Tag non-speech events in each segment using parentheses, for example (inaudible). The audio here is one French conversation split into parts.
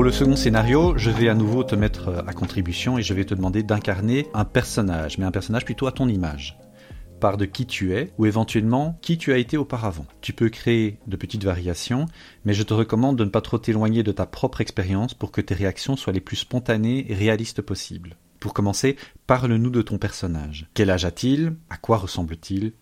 Pour le second scénario, je vais à nouveau te mettre euh, à contribution et je vais te demander d'incarner un personnage, mais un personnage plutôt à ton image. Par de qui tu es ou éventuellement qui tu as été auparavant. Tu peux créer de petites variations, mais je te recommande de ne pas trop t'éloigner de ta propre expérience pour que tes réactions soient les plus spontanées et réalistes possibles. Pour commencer, parle-nous de ton personnage. Quel âge a-t-il? À quoi ressemble-t-il?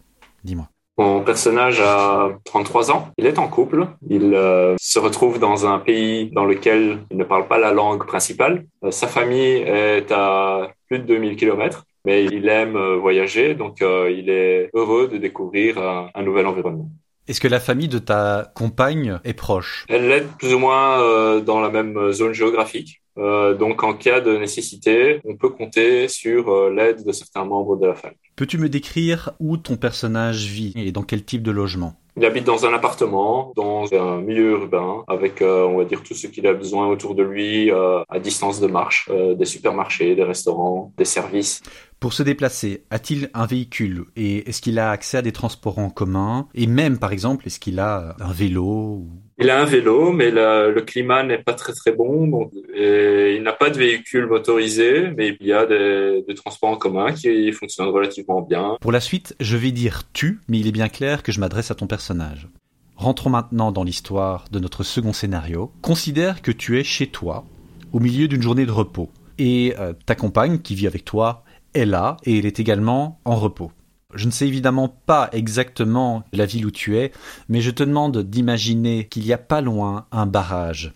Dis-moi. Mon personnage a 33 ans. Il est en couple. Il euh, se retrouve dans un pays dans lequel il ne parle pas la langue principale. Euh, sa famille est à plus de 2000 km, mais il aime euh, voyager, donc il est heureux de découvrir un nouvel environnement. Est-ce que la famille de ta compagne est proche? Elle est plus ou moins dans la même zone géographique. Euh, donc, en cas de nécessité, on peut compter sur euh, l'aide de certains membres de la famille. Peux-tu me décrire où ton personnage vit et dans quel type de logement? Il habite dans un appartement, dans un milieu urbain, avec, euh, on va dire, tout ce qu'il a besoin autour de lui, à distance de marche, des supermarchés, des restaurants, des services. Pour se déplacer, a-t-il un véhicule et est-ce qu'il a accès à des transports en commun Et même, par exemple, est-ce qu'il a un vélo Il a un vélo, mais le climat n'est pas très très bon, donc il n'a pas de véhicule motorisé, mais il y a des, des, transports en commun qui fonctionnent relativement bien. Pour la suite, je vais dire tu, mais il est bien clair que je m'adresse à ton personnage. Rentrons maintenant dans l'histoire de notre second scénario. Considère que tu es chez toi, au milieu d'une journée de repos, et euh, ta compagne qui vit avec toi est là et elle est également en repos. Je ne sais évidemment pas exactement la ville où tu es, mais je te demande d'imaginer qu'il y a pas loin un barrage.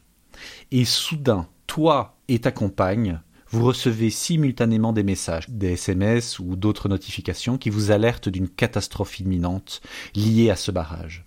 Et soudain, toi et ta compagne, vous recevez simultanément des messages, des SMS ou d'autres notifications qui vous alertent d'une catastrophe imminente liée à ce barrage.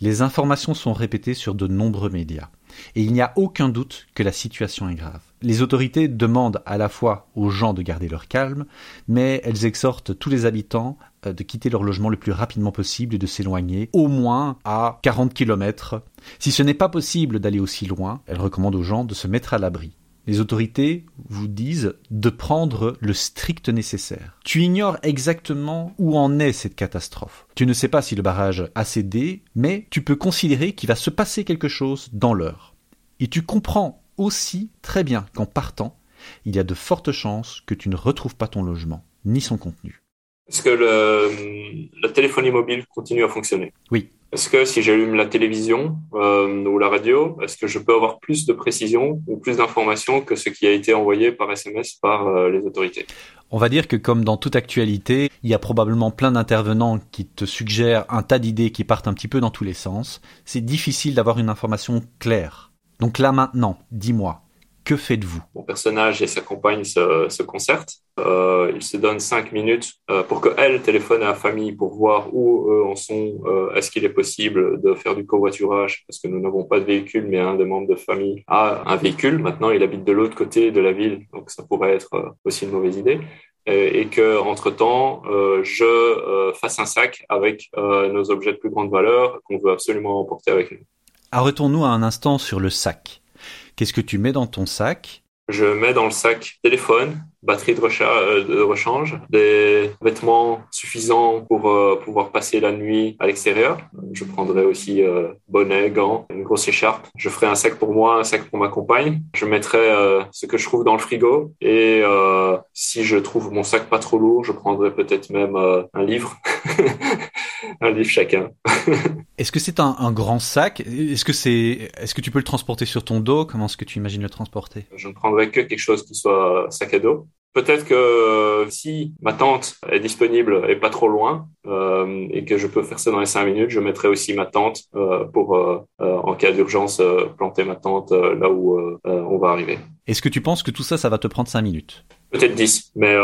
Les informations sont répétées sur de nombreux médias. Et il n'y a aucun doute que la situation est grave. Les autorités demandent à la fois aux gens de garder leur calme, mais elles exhortent tous les habitants euh, de quitter leur logement le plus rapidement possible et de s'éloigner au moins à 40 km. Si ce n'est pas possible d'aller aussi loin, elles recommandent aux gens de se mettre à l'abri. Les autorités vous disent de prendre le strict nécessaire. Tu ignores exactement où en est cette catastrophe. Tu ne sais pas si le barrage a cédé, mais tu peux considérer qu'il va se passer quelque chose dans l'heure. Et tu comprends aussi très bien qu'en partant, il y a de fortes chances que tu ne retrouves pas ton logement, ni son contenu. Est-ce que le, la téléphonie mobile continue à fonctionner? Oui. Est-ce que si j'allume la télévision euh, ou la radio, est-ce que je peux avoir plus de précision ou plus d'informations que ce qui a été envoyé par SMS par euh, les autorités? On va dire que comme dans toute actualité, il y a probablement plein d'intervenants qui te suggèrent un tas d'idées qui partent un petit peu dans tous les sens. C'est difficile d'avoir une information claire. Donc là maintenant, dis-moi, que faites-vous? Mon personnage et sa compagne se, se concertent. Euh, ils se donnent cinq minutes euh, pour que elle téléphone à la famille pour voir où eux en sont. Euh, Est-ce qu'il est possible de faire du covoiturage Parce que nous n'avons pas de véhicule, mais un des membres de famille a un véhicule. Maintenant, il habite de l'autre côté de la ville, donc ça pourrait être aussi une mauvaise idée. Et, que entre temps, euh, je euh, fasse un sac avec nos objets de plus grande valeur qu'on veut absolument emporter avec nous. Arrêtons-nous un instant sur le sac. Qu'est-ce que tu mets dans ton sac Je mets dans le sac téléphone, batterie de, rechange, de rechange des vêtements suffisants pour euh, pouvoir passer la nuit à l'extérieur. Je prendrai aussi euh, bonnet, gants, une grosse écharpe. Je ferai un sac pour moi, un sac pour ma compagne. Je mettrai euh, ce que je trouve dans le frigo et euh, si je trouve mon sac pas trop lourd, je prendrai peut-être même euh, un livre, (laughs) un livre chacun. (laughs) Est-ce que c'est un, un, grand sac? Est-ce que c'est, est-ce que tu peux le transporter sur ton dos? Comment est-ce que tu imagines le transporter? Je ne prendrai que quelque chose qui soit sac à dos. Peut-être que euh, si ma tente est disponible et pas trop loin euh, et que je peux faire ça dans les cinq minutes, je mettrai aussi ma tente euh, pour, euh, en cas d'urgence, planter ma tente là où on va arriver. Est-ce que tu penses que tout ça, ça va te prendre cinq minutes? Peut-être dix, mais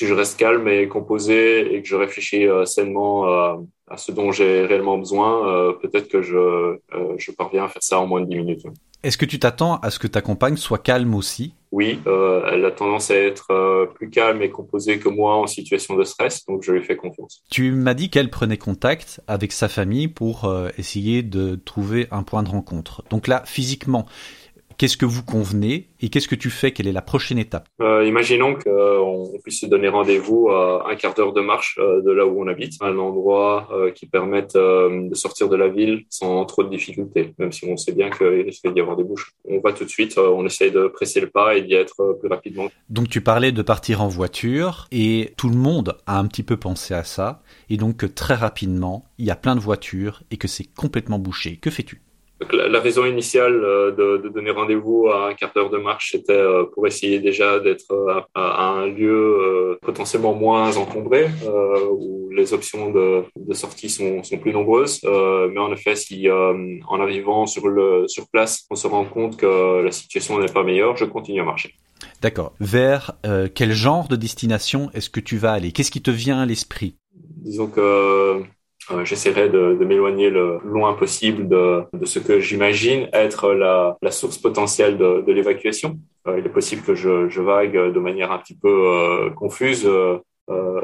si je reste calme et composé et que je réfléchis sainement à ce dont j'ai réellement besoin, peut-être que je, je parviens à faire ça en moins de dix minutes. Est-ce que tu t'attends à ce que ta compagne soit calme aussi? Oui, euh, elle a tendance à être euh, plus calme et composée que moi en situation de stress, donc je lui fais confiance. Tu m'as dit qu'elle prenait contact avec sa famille pour euh, essayer de trouver un point de rencontre. Donc là, physiquement, Qu'est-ce que vous convenez et qu'est-ce que tu fais Quelle est la prochaine étape? Euh, Imaginons qu'on puisse se donner rendez-vous à un quart d'heure de marche euh, de là où on habite, un endroit euh, qui permette de sortir de la ville sans trop de difficultés, même si on sait bien qu'il risque d'y avoir des bouches. On va tout de suite, on essaye de presser le pas et d'y être plus rapidement. Donc tu parlais de partir en voiture et tout le monde a un petit peu pensé à ça et donc que très rapidement il y a plein de voitures et que c'est complètement bouché. Que fais-tu? La, raison initiale euh, de, de donner rendez-vous à un quart d'heure de marche, c'était euh, pour essayer déjà d'être euh, à, un lieu potentiellement moins encombré, où les options de, de sortie sont, sont, plus nombreuses. mais en effet, si en arrivant sur, le, sur place, on se rend compte que la situation n'est pas meilleure, je continue à marcher. D'accord. Vers quel genre de destination est-ce que tu vas aller? Qu'est-ce qui te vient à l'esprit? Disons que euh, j'essaierai de, de m'éloigner le loin possible de, de ce que j'imagine être la, la, source potentielle de, de l'évacuation. Euh, il est possible que je, je, vague de manière un petit peu euh, confuse euh,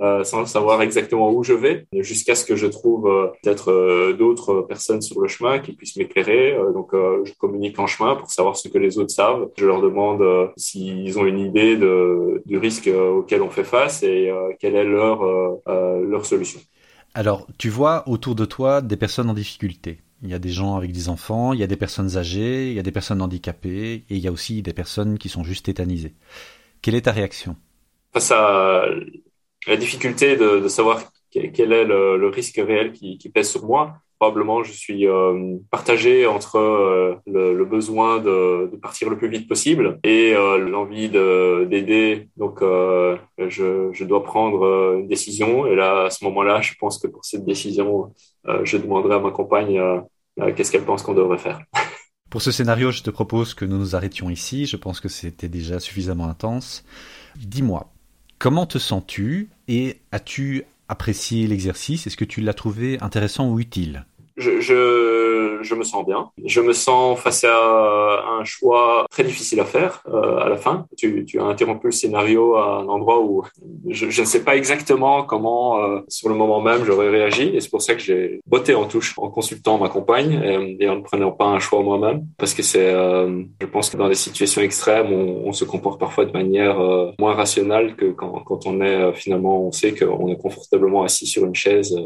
euh, (laughs) sans savoir exactement où je vais, jusqu'à ce que je trouve euh, peut-être d'autres personnes sur le chemin qui puissent m'éclairer. donc, je communique en chemin pour savoir ce que les autres savent. Je leur demande s'ils ont une idée de, du risque auquel on fait face et quelle est leur, leur solution. Alors, tu vois autour de toi des personnes en difficulté. Il y a des gens avec des enfants, il y a des personnes âgées, il y a des personnes handicapées, et il y a aussi des personnes qui sont juste tétanisées. Quelle est ta réaction? Face à la difficulté de, savoir quel est le, risque réel qui, pèse sur moi, probablement je suis euh, partagé entre euh, le, besoin de, partir le plus vite possible et euh, l'envie d'aider. Donc je, dois prendre une décision et là à ce moment-là, je pense que pour cette décision, je demanderai à ma compagne qu'est-ce qu'elle pense qu'on devrait faire. (laughs) Pour ce scénario, je te propose que nous nous arrêtions ici. Je pense que c'était déjà suffisamment intense. Dis-moi, comment te sens-tu et as-tu apprécié l'exercice? Est-ce que tu l'as trouvé intéressant ou utile? Je, je, je, me sens bien. Je me sens face à un choix très difficile à faire euh, à la fin. Tu, tu, as interrompu le scénario à un endroit où je, ne sais pas exactement comment, euh, sur le moment même, j'aurais réagi. Et c'est pour ça que j'ai botté en touche en consultant ma compagne et, en ne prenant pas un choix moi-même. Parce que c'est, euh, je pense que dans des situations extrêmes, on, on se comporte parfois de manière euh, moins rationnelle que quand, quand on est euh, finalement, on sait qu'on est confortablement assis sur une chaise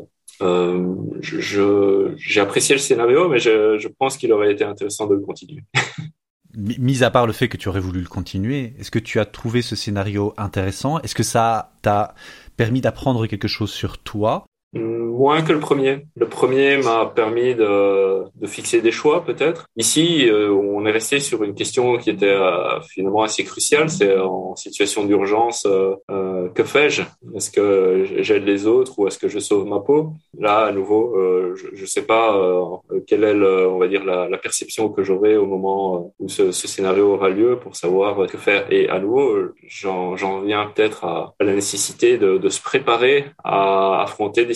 euh, je, j'ai apprécié le scénario, mais je, je pense qu'il aurait été intéressant de le continuer. (laughs) Mis à part le fait que tu aurais voulu le continuer, est-ce que tu as trouvé ce scénario intéressant? Est-ce que ça t'a permis d'apprendre quelque chose sur toi? Moins que le premier. Le premier m'a permis de, de, fixer des choix, peut-être. Ici, euh, on est resté sur une question qui était euh, finalement assez cruciale. C'est en situation d'urgence, euh, que fais-je? Est-ce que j'aide les autres ou est-ce que je sauve ma peau? Là, à nouveau, je ne sais pas quelle est, le, on va dire, la, perception que j'aurai au moment où ce, ce, scénario aura lieu pour savoir que faire. Et à nouveau, j'en viens peut-être à, à, la nécessité de, de se préparer à affronter des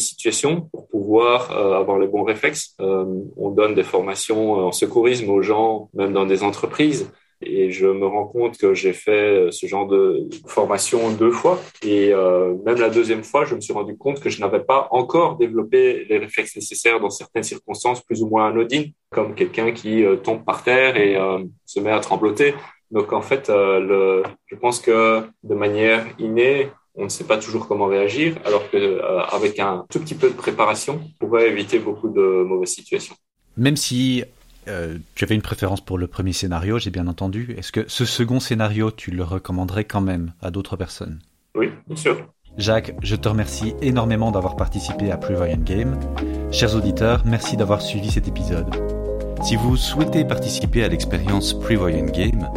pour pouvoir euh, avoir les bons réflexes. Euh, on donne des formations en secourisme aux gens, même dans des entreprises. Et je me rends compte que j'ai fait ce genre de formation deux fois. Et euh, même la deuxième fois, je me suis rendu compte que je n'avais pas encore développé les réflexes nécessaires dans certaines circonstances plus ou moins anodines, comme quelqu'un qui tombe par terre et se met à trembloter. Donc en fait, je pense que de manière innée, on ne sait pas toujours comment réagir, alors qu'avec euh, un tout petit peu de préparation, on pourrait éviter beaucoup de mauvaises situations. Même si euh, tu avais une préférence pour le premier scénario, j'ai bien entendu, est-ce que ce second scénario, tu le recommanderais quand même à d'autres personnes? Oui, bien sûr. Jacques, je te remercie énormément d'avoir participé à Previous Game. Chers auditeurs, merci d'avoir suivi cet épisode. Si vous souhaitez participer à l'expérience Prevoyant Game,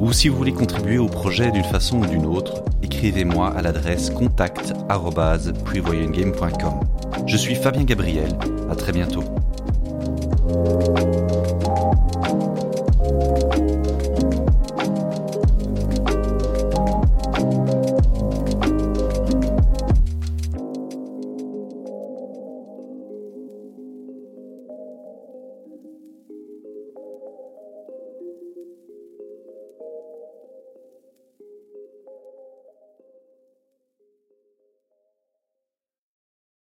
ou si vous voulez contribuer au projet d'une façon ou d'une autre, écrivez-moi à l'adresse contact.prevoyantgame.com. Je suis Fabien Gabriel, à très bientôt.